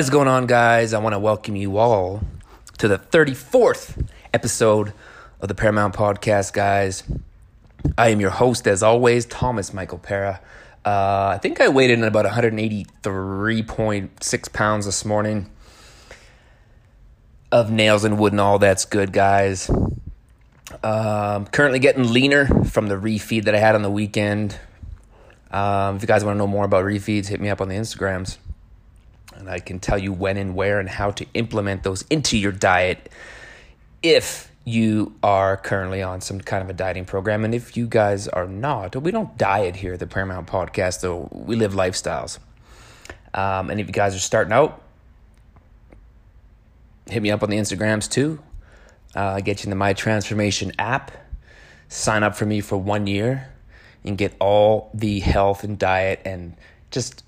What is going on, guys? I want to welcome you all to the 34th episode of the Paramount Podcast, guys. I am your host, as always, Thomas Michael Para. Uh, I think I weighed in at about 183.6 pounds this morning of nails and wood and all that's good, guys. Um, currently getting leaner from the refeed that I had on the weekend. Um, if you guys want to know more about refeeds, hit me up on the Instagrams. And I can tell you when and where and how to implement those into your diet if you are currently on some kind of a dieting program. And if you guys are not, we don't diet here at the Paramount Podcast, though we live lifestyles. Um, and if you guys are starting out, hit me up on the Instagrams too. Uh, get you in the My Transformation app. Sign up for me for one year and get all the health and diet and just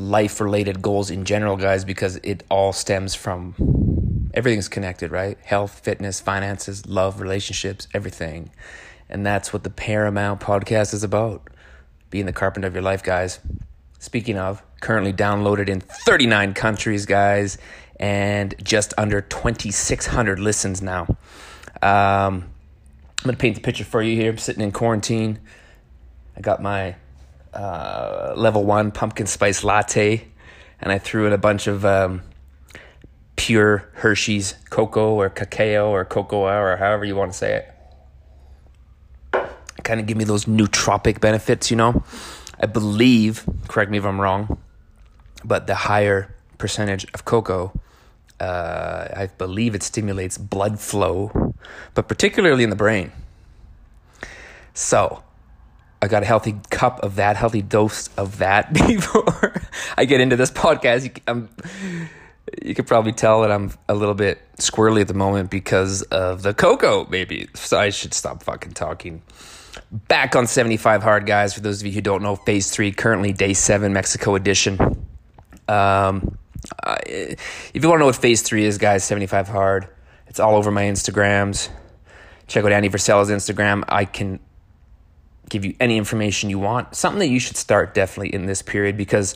life related goals in general, guys, because it all stems from everything's connected, right? Health, fitness, finances, love, relationships, everything. And that's what the Paramount podcast is about being the carpenter of your life, guys. Speaking of, currently downloaded in 39 countries, guys, and just under 2,600 listens now. Um, I'm going to paint the picture for you here. I'm sitting in quarantine. I got my uh, level one pumpkin spice latte, and I threw in a bunch of um, pure Hershey's cocoa or cacao or cocoa or however you want to say it. Kind of give me those nootropic benefits, you know. I believe, correct me if I'm wrong, but the higher percentage of cocoa, uh, I believe it stimulates blood flow but particularly in the brain. So, I got a healthy cup of that, healthy dose of that before I get into this podcast. You, I'm, you could probably tell that I'm a little bit squirrely at the moment because of the cocoa, maybe. So I should stop fucking talking. Back on 75 Hard, guys. For those of you who don't know, phase three, currently day seven, Mexico edition. Um, if you want to know what phase three is, guys, 75 Hard it's all over my Instagrams. Check out Andy Frisella's Instagram. I can give you any information you want. Something that you should start definitely in this period because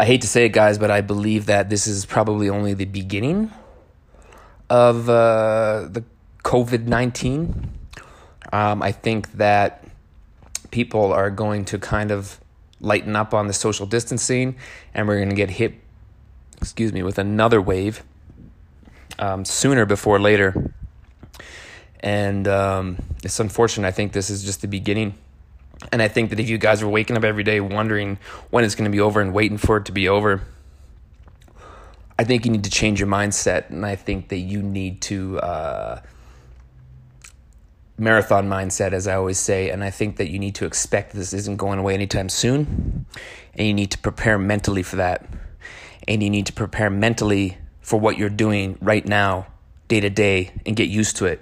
I hate to say it, guys, but I believe that this is probably only the beginning of uh, the COVID 19. Um, I think that people are going to kind of lighten up on the social distancing and we're going to get hit, excuse me, with another wave um, sooner before later. And um, it's unfortunate. I think this is just the beginning. And I think that if you guys are waking up every day wondering when it's going to be over and waiting for it to be over, I think you need to change your mindset. And I think that you need to uh, marathon mindset, as I always say. And I think that you need to expect this isn't going away anytime soon. And you need to prepare mentally for that. And you need to prepare mentally for what you're doing right now, day to day, and get used to it.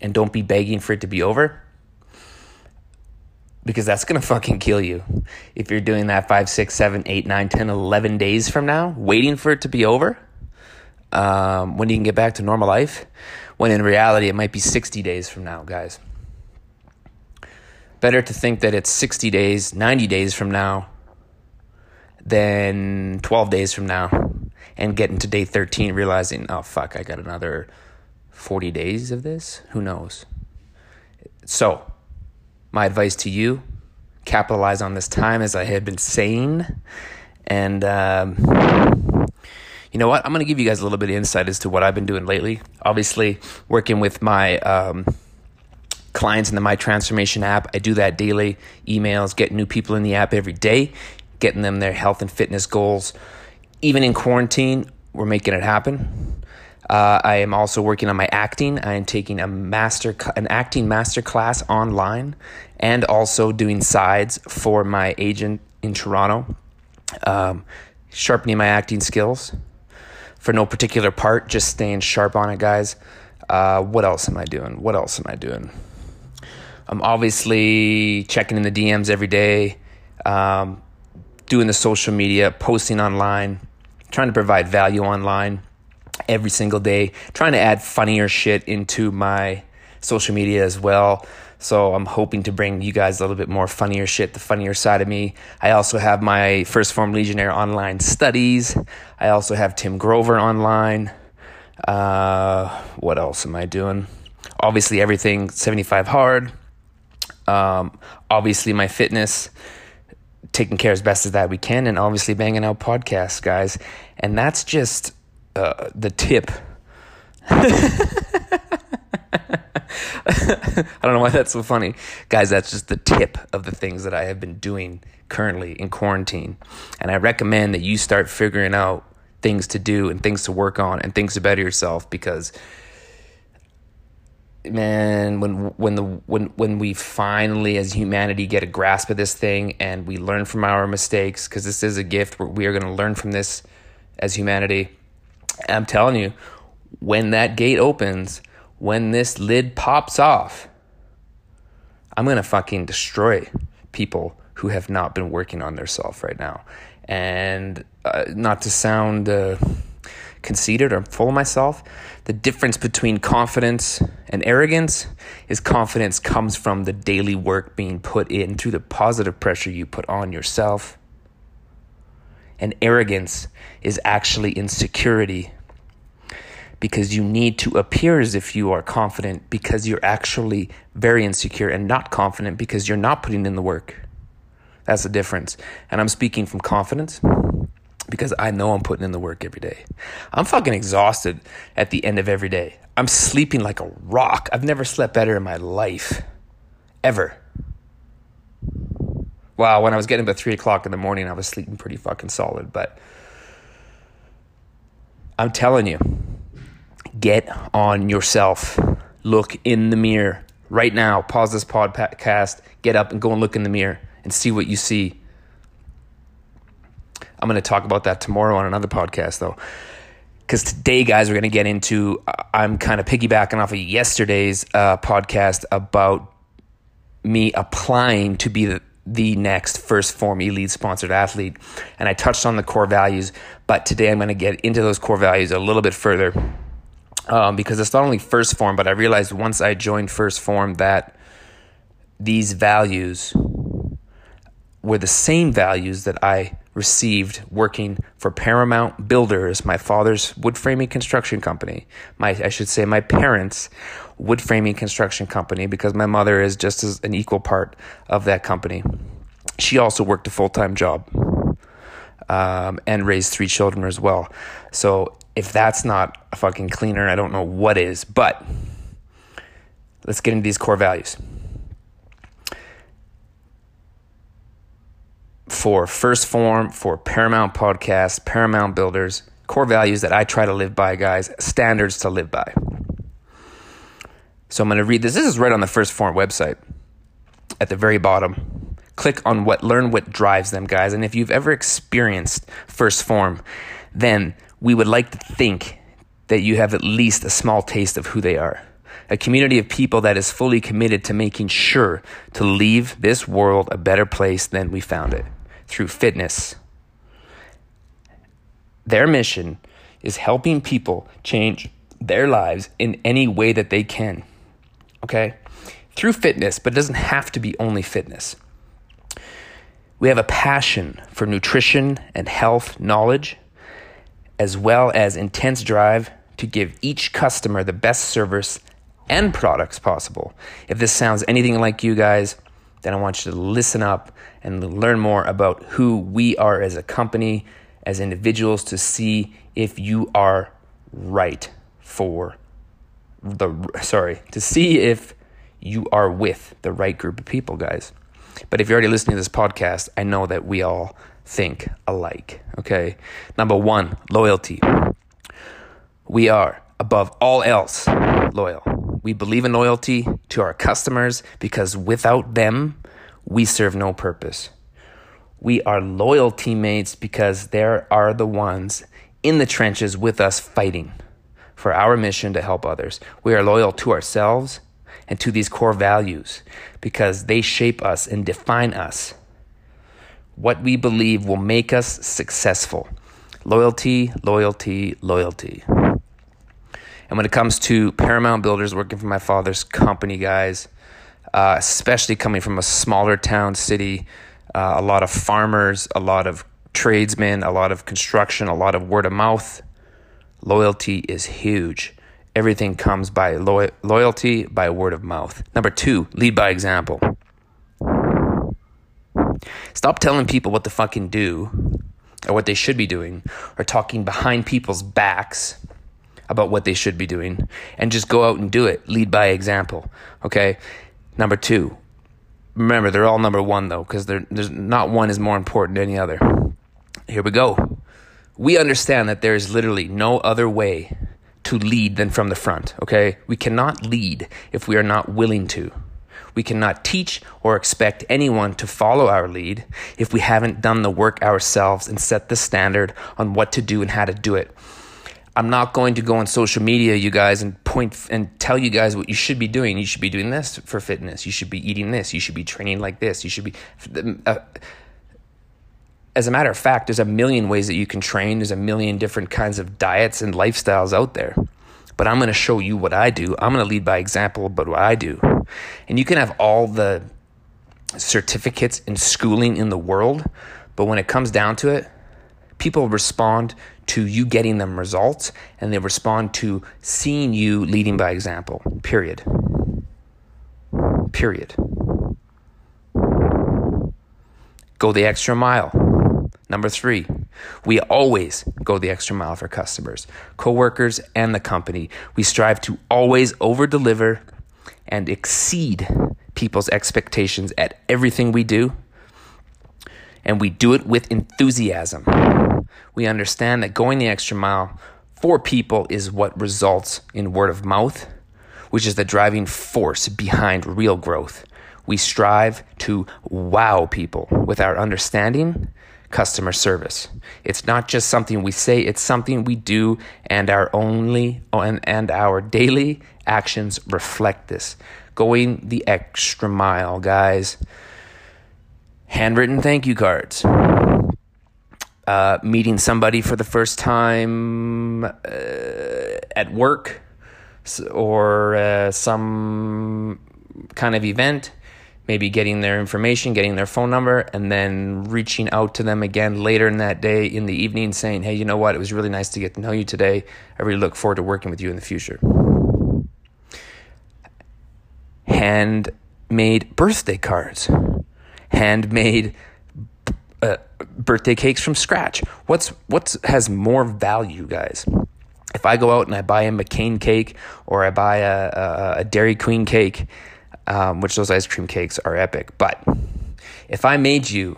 And don't be begging for it to be over because that's gonna fucking kill you if you're doing that five, six, seven, eight, nine, 10, 11 days from now, waiting for it to be over. Um, when you can get back to normal life, when in reality it might be 60 days from now, guys. Better to think that it's 60 days, 90 days from now than 12 days from now and getting to day 13 realizing oh fuck i got another 40 days of this? Who knows? So my advice to you capitalize on this time as i had been saying and um, you know what? I'm going to give you guys a little bit of insight as to what i've been doing lately. Obviously working with my um, clients in the my transformation app i do that daily. Emails getting new people in the app every day getting them their health and fitness goals. Even in quarantine, we're making it happen. Uh, I am also working on my acting. I am taking a master, an acting master class online, and also doing sides for my agent in Toronto, um, sharpening my acting skills. For no particular part, just staying sharp on it, guys. Uh, what else am I doing? What else am I doing? I'm obviously checking in the DMs every day, um, doing the social media, posting online, trying to provide value online every single day, trying to add funnier shit into my social media as well. So I'm hoping to bring you guys a little bit more funnier shit, the funnier side of me. I also have my 1st Phorm Legionnaire online studies. I also have Tim Grover online. Uh, what else am I doing? Obviously, everything 75 hard. Um, obviously, my fitness, taking care as best as that we can, and obviously banging out podcasts, guys. And that's just uh, the tip. I don't know why that's so funny. Guys, that's just the tip of the things that I have been doing currently in quarantine. And I recommend that you start figuring out things to do and things to work on and things to better yourself because man when when the when when we finally as humanity get a grasp of this thing and we learn from our mistakes because this is a gift we are going to learn from this as humanity i'm telling you when that gate opens when this lid pops off, I'm going to fucking destroy people who have not been working on their self right now. And uh, not to sound uh, conceited or full of myself, the difference between confidence and arrogance is confidence comes from the daily work being put in through the positive pressure you put on yourself. And arrogance is actually insecurity because you need to appear as if you are confident because you're actually very insecure and not confident because you're not putting in the work. That's the difference. And I'm speaking from confidence because I know I'm putting in the work every day. I'm fucking exhausted at the end of every day. I'm sleeping like a rock. I've never slept better in my life. Ever. Wow, when I was getting up at three o'clock in the morning, I was sleeping pretty fucking solid. But I'm telling you, get on yourself. Look in the mirror right now. Pause this podcast, get up and go and look in the mirror and see what you see. I'm going to talk about that tomorrow on another podcast, though. Because today, guys, we're going to get into. Uh, I'm kind of piggybacking off of yesterday's uh, podcast about me applying to be the, the next 1st Phorm elite sponsored athlete. And I touched on the core values, but today I'm going to get into those core values a little bit further um, because it's not only 1st Phorm, but I realized once I joined 1st Phorm that these values were the same values that I received working for Paramount Builders, my father's wood framing construction company. My, I should say, my parents' wood framing construction company, because my mother is just as an equal part of that company. She also worked a full time job um, and raised three children as well. So if that's not a fucking cleaner, I don't know what is. But let's get into these core values. For 1st Phorm, for Paramount Podcast, Paramount Builders, core values that I try to live by, guys, standards to live by. So I'm going to read this. This is right on the 1st Phorm website at the very bottom. Click on what, learn what drives them, guys. And if you've ever experienced 1st Phorm, then we would like to think that you have at least a small taste of who they are. A community of people that is fully committed to making sure to leave this world a better place than we found it through fitness. Their mission is helping people change their lives in any way that they can. Okay? Through fitness, but it doesn't have to be only fitness. We have a passion for nutrition and health knowledge as well as intense drive to give each customer the best service and products possible. If this sounds anything like you guys, then I want you to listen up and learn more about who we are as a company, as individuals, to see if you are right for the sorry, to see if you are with the right group of people, guys. But if you're already listening to this podcast, I know that we all think alike. Okay. Number one, loyalty. We are, above all else, loyal. We believe in loyalty to our customers because without them, we serve no purpose. We are loyal teammates because they are the ones in the trenches with us fighting for our mission to help others. We are loyal to ourselves and to these core values because they shape us and define us what we believe will make us successful. Loyalty, loyalty, loyalty. And when it comes to Paramount Builders, working for my father's company, guys, uh, especially coming from a smaller town city. Uh, a lot of farmers, a lot of tradesmen, a lot of construction, a lot of word of mouth. Loyalty is huge. Everything comes by lo- loyalty, by word of mouth. Number two, lead by example. Stop telling people what to fucking do or what they should be doing or talking behind people's backs about what they should be doing and just go out and do it. Lead by example. Okay. Number two, remember they're all number one though, because there's not one is more important than any other. Here we go. We understand that there is literally no other way to lead than from the front. Okay. We cannot lead if we are not willing to. We cannot teach or expect anyone to follow our lead if we haven't done the work ourselves and set the standard on what to do and how to do it. I'm not going to go on social media, you guys, and point and tell you guys what you should be doing. You should be doing this for fitness. You should be eating this. You should be training like this. You should be. Uh, as a matter of fact, there's a million ways that you can train. There's a million different kinds of diets and lifestyles out there but I'm going to show you what I do. I'm going to lead by example about what I do. And you can have all the certificates and schooling in the world, but when it comes down to it, people respond to you getting them results and they respond to seeing you leading by example. Period. Period. Go the extra mile. Number three, we always go the extra mile for customers, coworkers, and the company. We strive to always over deliver and exceed people's expectations at everything we do. And we do it with enthusiasm. We understand that going the extra mile for people is what results in word of mouth, which is the driving force behind real growth. We strive to wow people with our understanding customer service. It's not just something we say, it's something we do and our only and, and our daily actions reflect this. Going the extra mile, guys. Handwritten thank you cards. Uh, meeting somebody for the first time uh, at work or uh, some kind of event maybe getting their information, getting their phone number, and then reaching out to them again later in that day in the evening saying, hey, you know what? It was really nice to get to know you today. I really look forward to working with you in the future. Handmade birthday cards, handmade uh, birthday cakes from scratch. What's what's has more value, guys? If I go out and I buy a McCain cake or I buy a, a, a Dairy Queen cake, um, which those ice cream cakes are epic. But if I made you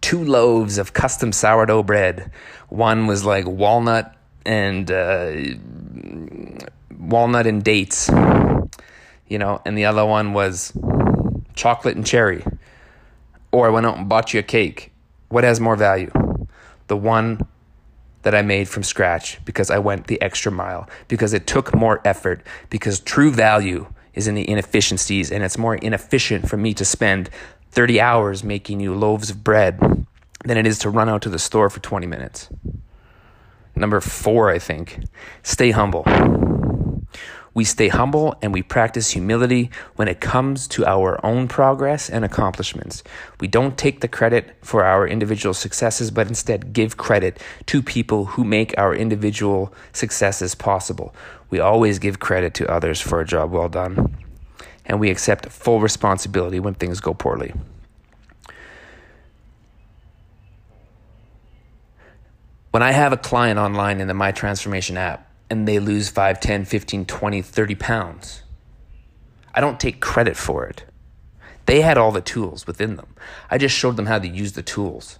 two loaves of custom sourdough bread, one was like walnut and uh, walnut and dates, you know, and the other one was chocolate and cherry. Or I went out and bought you a cake. What has more value? The one that I made from scratch because I went the extra mile, because it took more effort, because true value is in the inefficiencies, and it's more inefficient for me to spend 30 hours making you loaves of bread than it is to run out to the store for 20 minutes. Number four, I think, stay humble. We stay humble and we practice humility when it comes to our own progress and accomplishments. We don't take the credit for our individual successes, but instead give credit to people who make our individual successes possible. We always give credit to others for a job well done, and we accept full responsibility when things go poorly. When I have a client online in the My Transformation app and they lose 5, 10, 15, 20, 30 pounds, I don't take credit for it. They had all the tools within them. I just showed them how to use the tools.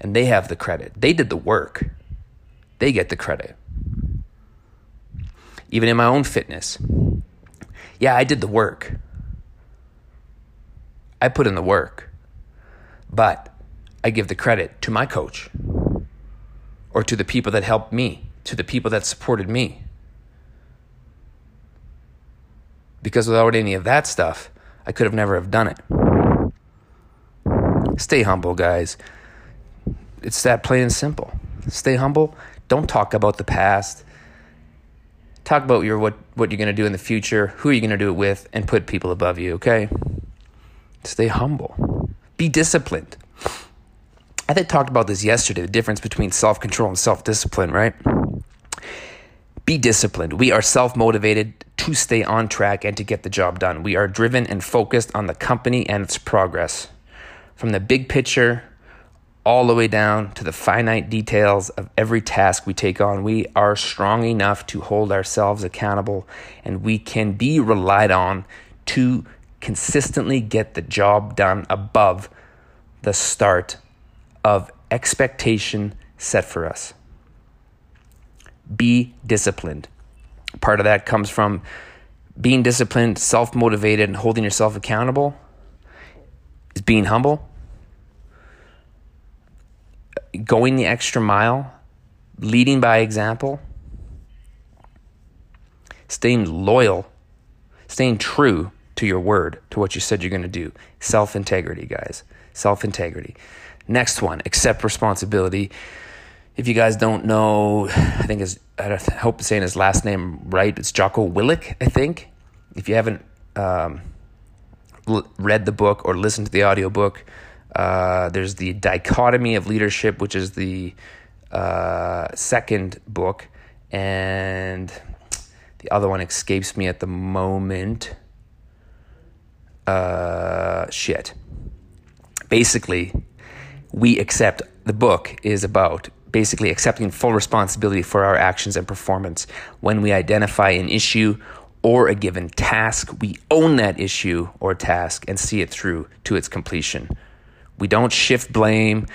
And they have the credit. They did the work. They get the credit even in my own fitness. Yeah, I did the work. I put in the work. But I give the credit to my coach or to the people that helped me, to the people that supported me. Because without any of that stuff, I could have never have done it. Stay humble, guys. It's that plain and simple. Stay humble. Don't talk about the past talk about your what what you're going to do in the future, who are you going to do it with, and put people above you. Okay, stay humble, be disciplined. I think talked about this yesterday. The difference between self control and self discipline, right? Be disciplined. We are self motivated to stay on track and to get the job done. We are driven and focused on the company and its progress. From the big picture all the way down to the finite details of every task we take on, we are strong enough to hold ourselves accountable and we can be relied on to consistently get the job done above the start of expectation set for us. Be disciplined. Part of that comes from being disciplined, self motivated, and holding yourself accountable, is being humble going the extra mile, leading by example, staying loyal, staying true to your word, to what you said you're going to do. Self integrity, guys. Self integrity. Next one, accept responsibility. If you guys don't know, I think is I hope I'm saying his last name right. It's Jocko Willink, I think. If you haven't um, read the book or listened to the audiobook, uh, there's the Dichotomy of Leadership, which is the uh, second book, and the other one escapes me at the moment. Uh, shit. Basically, we accept the book is about basically accepting full responsibility for our actions and performance. When we identify an issue or a given task, we own that issue or task and see it through to its completion. We don't shift blame.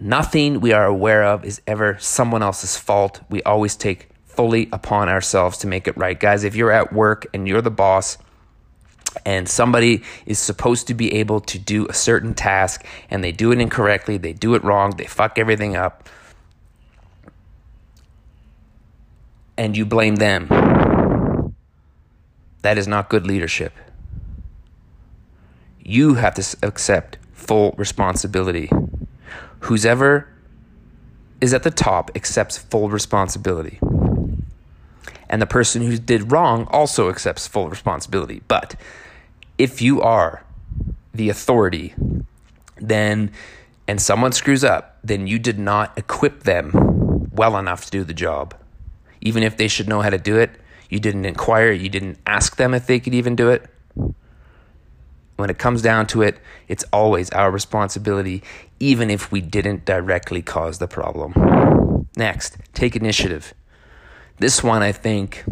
Nothing we are aware of is ever someone else's fault. We always take fully upon ourselves to make it right. Guys, if you're at work and you're the boss, and somebody is supposed to be able to do a certain task and they do it incorrectly, they do it wrong, they fuck everything up, and you blame them, that is not good leadership. You have to accept full responsibility. Who's ever is at the top accepts full responsibility. And the person who did wrong also accepts full responsibility. But if you are the authority, then and someone screws up, then you did not equip them well enough to do the job. Even if they should know how to do it, you didn't inquire, you didn't ask them if they could even do it when it comes down to it, it's always our responsibility, even if we didn't directly cause the problem. Next, take initiative. This one, I think,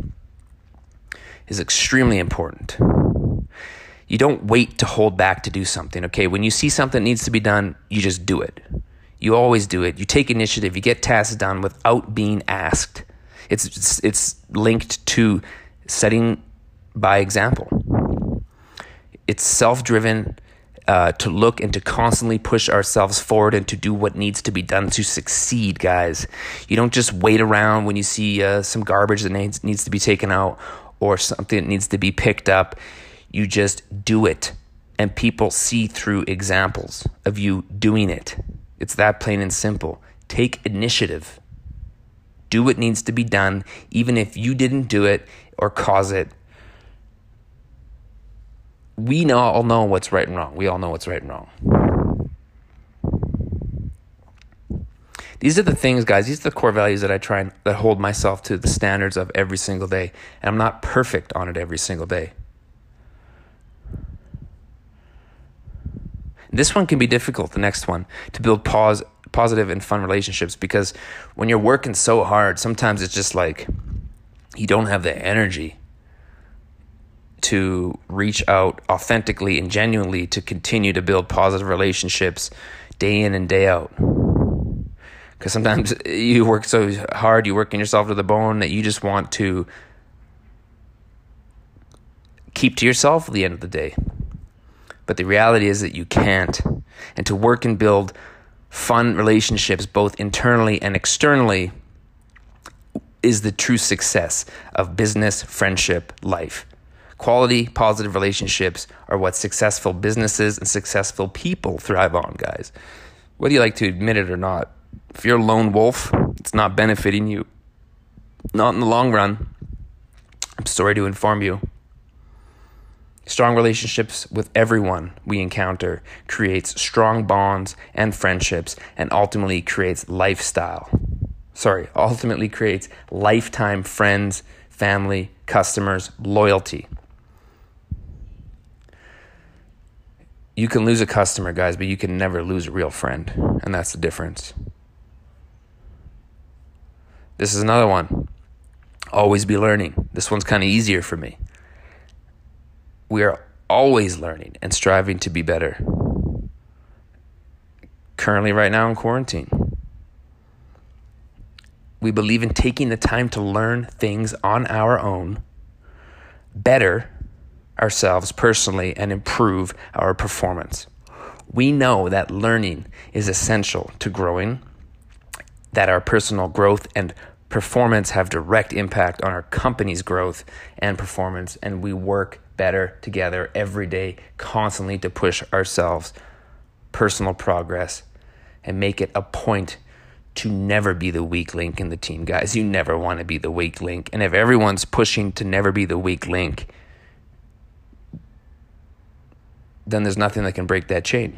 is extremely important. You don't wait to hold back to do something, okay? When you see something needs to be done, you just do it. You always do it. You take initiative, you get tasks done without being asked. It's, it's, it's linked to setting by example it's self driven uh, to look and to constantly push ourselves forward and to do what needs to be done to succeed, guys. You don't just wait around when you see uh, some garbage that needs, needs to be taken out or something that needs to be picked up. You just do it. And people see through examples of you doing it. It's that plain and simple. Take initiative. Do what needs to be done, even if you didn't do it or cause it we all know what's right and wrong. We all know what's right and wrong. These are the things, guys. These are the core values that I try and that hold myself to the standards of every single day. And I'm not perfect on it every single day. This one can be difficult, the next one, to build pause, positive and fun relationships because when you're working so hard, sometimes it's just like you don't have the energy to reach out authentically and genuinely to continue to build positive relationships day in and day out. Because sometimes you work so hard, you work in yourself to the bone that you just want to keep to yourself at the end of the day. But the reality is that you can't. And to work and build fun relationships, both internally and externally, is the true success of business, friendship, life. Quality, positive relationships are what successful businesses and successful people thrive on, guys. Whether you like to admit it or not, if you're a lone wolf, it's not benefiting you. not in the long run. I'm sorry to inform you. Strong relationships with everyone we encounter creates strong bonds and friendships and ultimately creates lifestyle. Sorry, ultimately creates lifetime friends, family, customers, loyalty. You can lose a customer, guys, but you can never lose a real friend. And that's the difference. This is another one. Always be learning. This one's kind of easier for me. We are always learning and striving to be better. Currently, right now in quarantine, we believe in taking the time to learn things on our own better ourselves personally and improve our performance. We know that learning is essential to growing, that our personal growth and performance have direct impact on our company's growth and performance, and we work better together every day, constantly to push ourselves, personal progress, and make it a point to never be the weak link in the team, guys. You never want to be the weak link. And if everyone's pushing to never be the weak link, then there's nothing that can break that chain.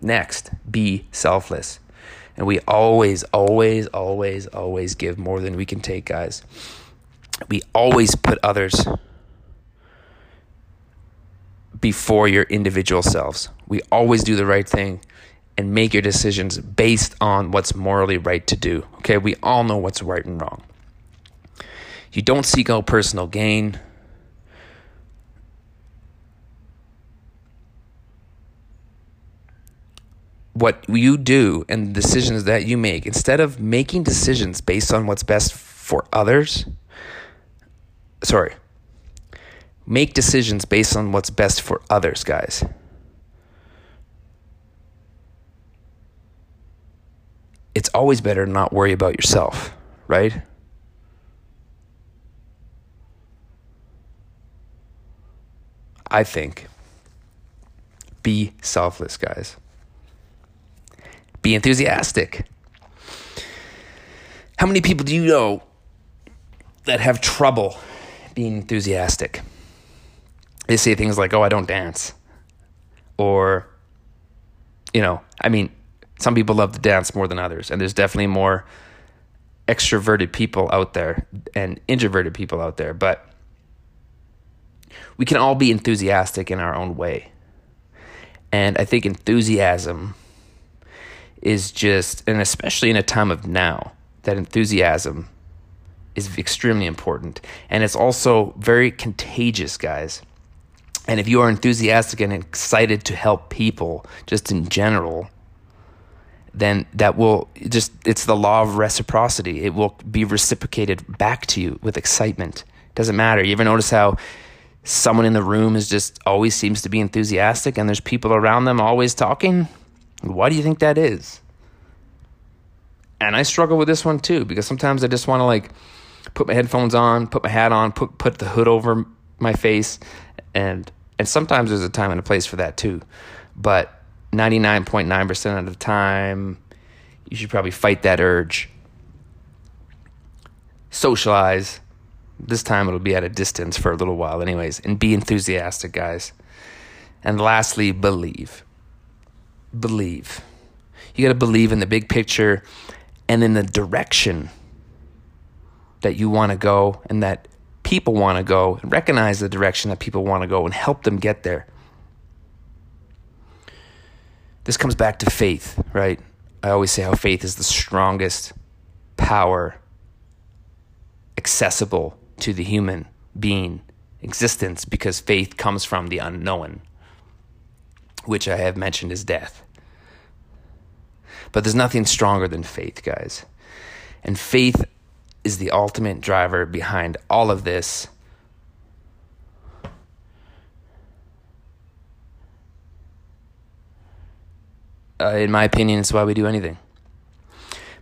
Next, be selfless. And we always, always, always, always give more than we can take, guys. We always put others before your individual selves. We always do the right thing and make your decisions based on what's morally right to do. Okay, we all know what's right and wrong. You don't seek out personal gain. What you do and the decisions that you make, instead of making decisions based on what's best for others, sorry, make decisions based on what's best for others, guys. It's always better to not worry about yourself, right? I think. Be selfless, guys. Be enthusiastic. How many people do you know that have trouble being enthusiastic? They say things like, oh, I don't dance. Or, you know, I mean, some people love to dance more than others, and there's definitely more extroverted people out there and introverted people out there, but we can all be enthusiastic in our own way. And I think enthusiasm is just, and especially in a time of now, that enthusiasm is extremely important. And it's also very contagious, guys. And if you are enthusiastic and excited to help people, just in general, then that will just, it's the law of reciprocity. It will be reciprocated back to you with excitement. Doesn't matter. You ever notice how someone in the room is just always seems to be enthusiastic and there's people around them always talking? Why do you think that is? And I struggle with this one too because sometimes I just want to like put my headphones on, put my hat on, put put the hood over my face and and sometimes there's a time and a place for that too. But 99.9% of the time you should probably fight that urge. Socialize. This time it'll be at a distance for a little while anyways and be enthusiastic, guys. And lastly, believe believe. You got to believe in the big picture and in the direction that you want to go and that people want to go and recognize the direction that people want to go and help them get there. This comes back to faith, right? I always say how faith is the strongest power accessible to the human being existence because faith comes from the unknown, which I have mentioned is death. But there's nothing stronger than faith, guys. And faith is the ultimate driver behind all of this. Uh, in my opinion, it's why we do anything.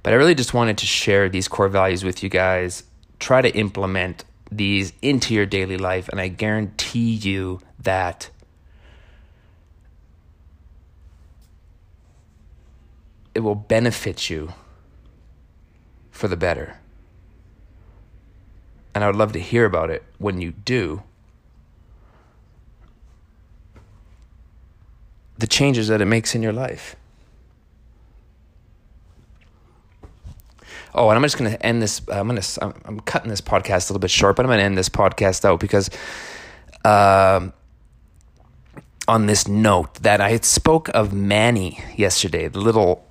But I really just wanted to share these core values with you guys. Try to implement these into your daily life, and I guarantee you that it will benefit you for the better. And I would love to hear about it when you do. The changes that it makes in your life. Oh, and I'm just going to end this. I'm going to. I'm, I'm, cutting this podcast a little bit short, but I'm going to end this podcast out because, um, on this note, that I spoke of Manny yesterday, the little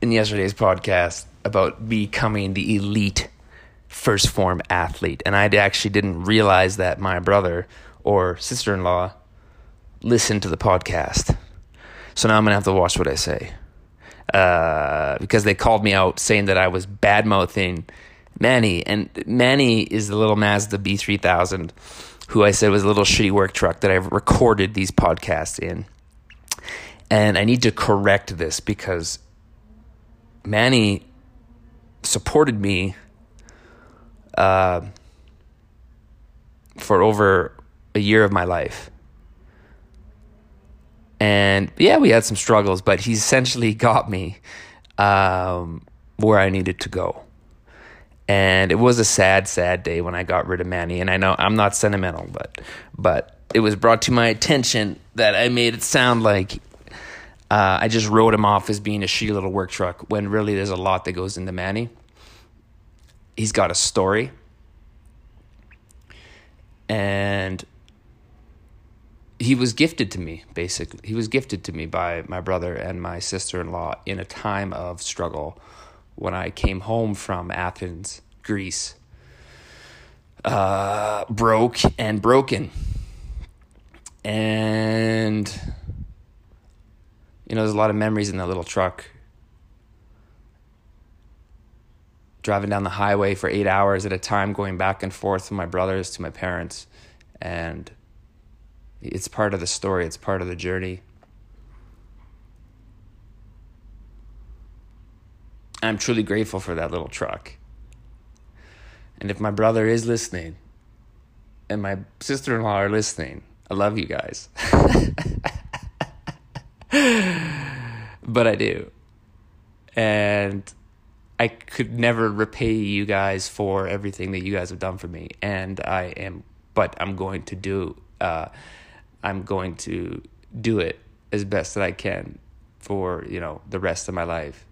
in yesterday's podcast about becoming the elite first Phorm athlete, and I actually didn't realize that my brother or sister in law listened to the podcast. So now I'm gonna have to watch what I say uh, because they called me out saying that I was bad mouthing Manny, and Manny is the little Mazda B3000 who I said was a little shitty work truck that I've recorded these podcasts in. And I need to correct this because Manny supported me uh, for over a year of my life. And yeah, we had some struggles, but he essentially got me um, where I needed to go. And it was a sad, sad day when I got rid of Manny. And I know I'm not sentimental, but but it was brought to my attention that I made it sound like uh, I just wrote him off as being a shitty little work truck when really there's a lot that goes into Manny. He's got a story. And he was gifted to me, basically. He was gifted to me by my brother and my sister in law in a time of struggle when I came home from Athens, Greece, uh, broke and broken. And, you know, there's a lot of memories in that little truck. Driving down the highway for eight hours at a time, going back and forth from my brothers to my parents. And it's part of the story, it's part of the journey. I'm truly grateful for that little truck. And if my brother is listening and my sister in law are listening, I love you guys. but I do. And I could never repay you guys for everything that you guys have done for me. And I am, but I'm going to do, uh, I'm going to do it as best that I can for, you know, the rest of my life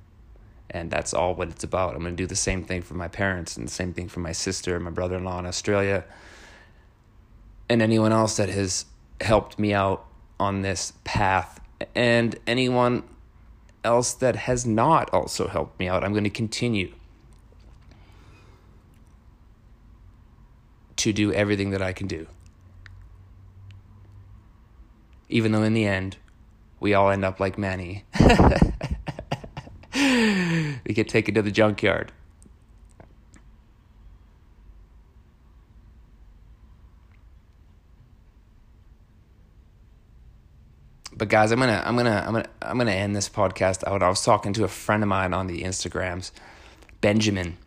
and that's all what it's about. I'm going to do the same thing for my parents and the same thing for my sister, my brother in law in Australia, and anyone else that has helped me out on this path, and anyone else that has not also helped me out. I'm going to continue to do everything that I can do. Even though in the end, we all end up like Manny. we get taken to the junkyard. But guys, I'm gonna I'm gonna I'm gonna I'm gonna end this podcast out. I was talking to a friend of mine on the Instagrams, Benjamin.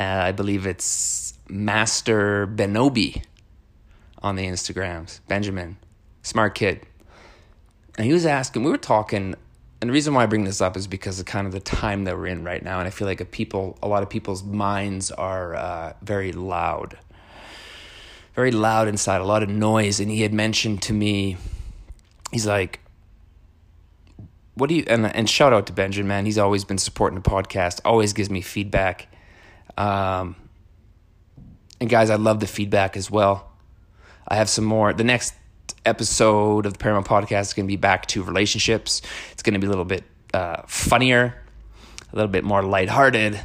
Uh, I believe it's Master Benobi on the Instagrams. Benjamin, smart kid. And he was asking, we were talking and the reason why I bring this up is because of kind of the time that we're in right now, and I feel like a people, a lot of people's minds are uh, very loud, very loud inside, a lot of noise. And he had mentioned to me, he's like, "What do you?" And and shout out to Benjamin, man. He's always been supporting the podcast, always gives me feedback. Um, and guys, I love the feedback as well. I have some more. The next episode of the Paramount Podcast is going to be back to relationships. It's going to be a little bit uh, funnier, a little bit more lighthearted,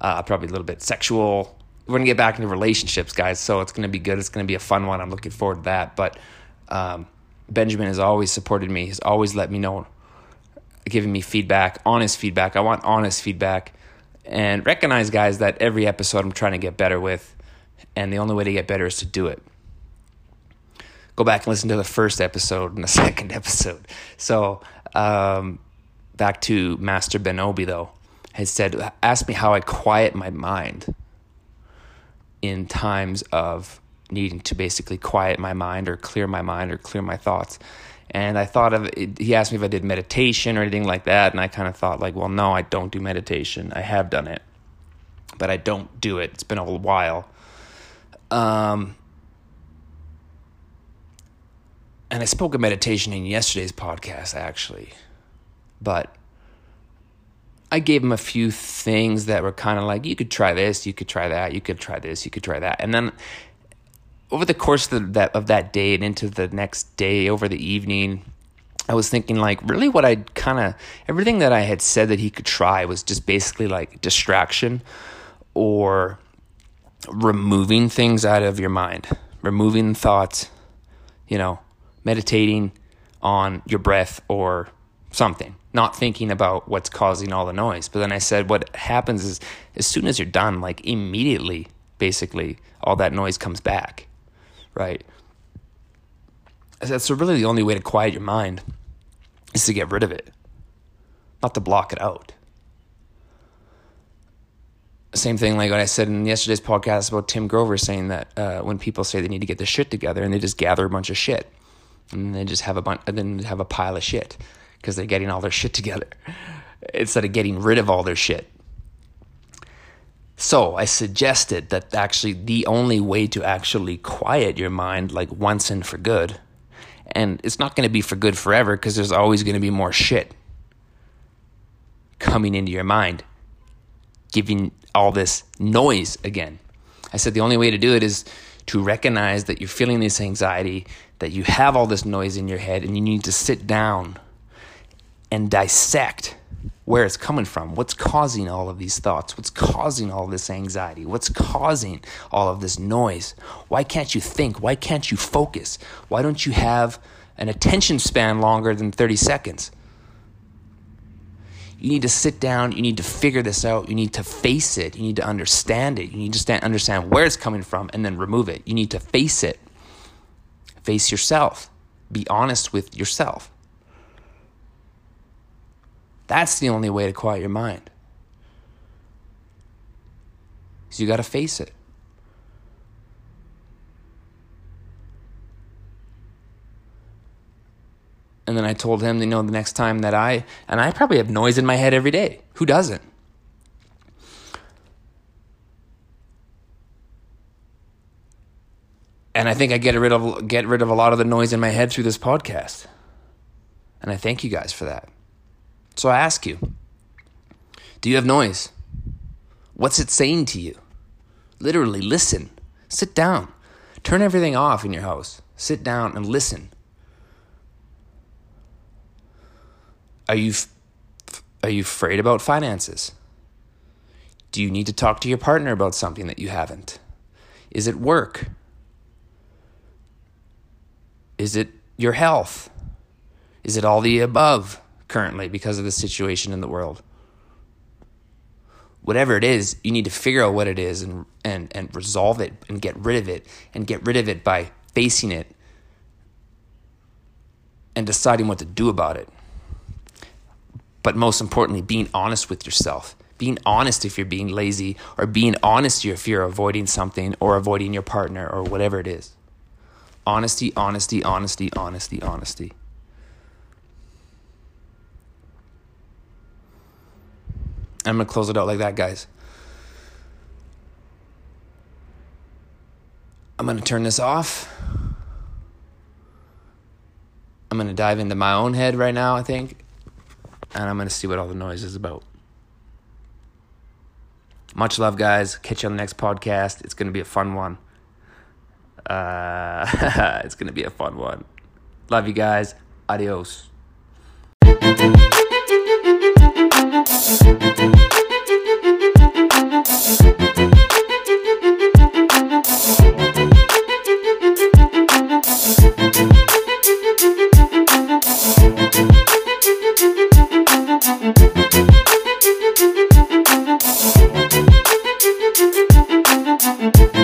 uh, probably a little bit sexual. We're going to get back into relationships, guys. So it's going to be good. It's going to be a fun one. I'm looking forward to that. But um, Benjamin has always supported me. He's always let me know, giving me feedback, honest feedback. I want honest feedback. And recognize, guys, that every episode I'm trying to get better with. And the only way to get better is to do it go back and listen to the first episode and the second episode. So, um, back to Master Benobi though, has said, ask me how I quiet my mind in times of needing to basically quiet my mind or clear my mind or clear my thoughts. And I thought of it, he asked me if I did meditation or anything like that. And I kind of thought, like, well, no, I don't do meditation. I have done it. but I don't do it. It's been a while. Um, and I spoke of meditation in yesterday's podcast, actually. But I gave him a few things that were kind of like, you could try this, you could try that, you could try this, you could try that. And then over the course of that, of that day and into the next day, over the evening, I was thinking, like, really what I'd kind of, everything that I had said that he could try was just basically like distraction or removing things out of your mind, removing thoughts, you know, meditating on your breath or something, not thinking about what's causing all the noise. But then I said, what happens is as soon as you're done, like immediately, basically, all that noise comes back, right? So really the only way to quiet your mind is to get rid of it, not to block it out. Same thing like what I said in yesterday's podcast about Tim Grover saying that uh, when people say they need to get their shit together and they just gather a bunch of shit and they just have a bunch, and then have a pile of shit because they're getting all their shit together instead of getting rid of all their shit. So I suggested that actually the only way to actually quiet your mind, like once and for good, and it's not going to be for good forever because there's always going to be more shit coming into your mind, giving all this noise again. I said the only way to do it is to recognize that you're feeling this anxiety, that you have all this noise in your head, and you need to sit down and dissect where it's coming from. What's causing all of these thoughts? What's causing all this anxiety? What's causing all of this noise? Why can't you think? Why can't you focus? Why don't you have an attention span longer than 30 seconds? You need to sit down. You need to figure this out. You need to face it. You need to understand it. You need to understand where it's coming from and then remove it. You need to face it. Face yourself. Be honest with yourself. That's the only way to quiet your mind. So you got to face it. And then I told him, you know, the next time that I, and I probably have noise in my head every day. Who doesn't? And I think I get rid of get rid of a lot of the noise in my head through this podcast. And I thank you guys for that. So I ask you do you have noise? What's it saying to you? Literally, listen. Sit down. Turn everything off in your house. Sit down and listen. Are you are you afraid about finances? Do you need to talk to your partner about something that you haven't? Is it work? Is it your health? Is it all the above? Currently because of the situation in the world. Whatever it is, you need to figure out what it is and, and, and resolve it and get rid of it and get rid of it by facing it and deciding what to do about it. But most importantly, being honest with yourself. Being honest if you're being lazy, or being honest if you're avoiding something or avoiding your partner or whatever it is. Honesty, honesty, honesty, honesty, honesty. I'm going to close it out like that, guys. I'm going to turn this off. I'm going to dive into my own head right now, I think. And I'm going to see what all the noise is about. Much love, guys. Catch you on the next podcast. It's going to be a fun one. Uh, it's going to be a fun one. Love you guys. Adios.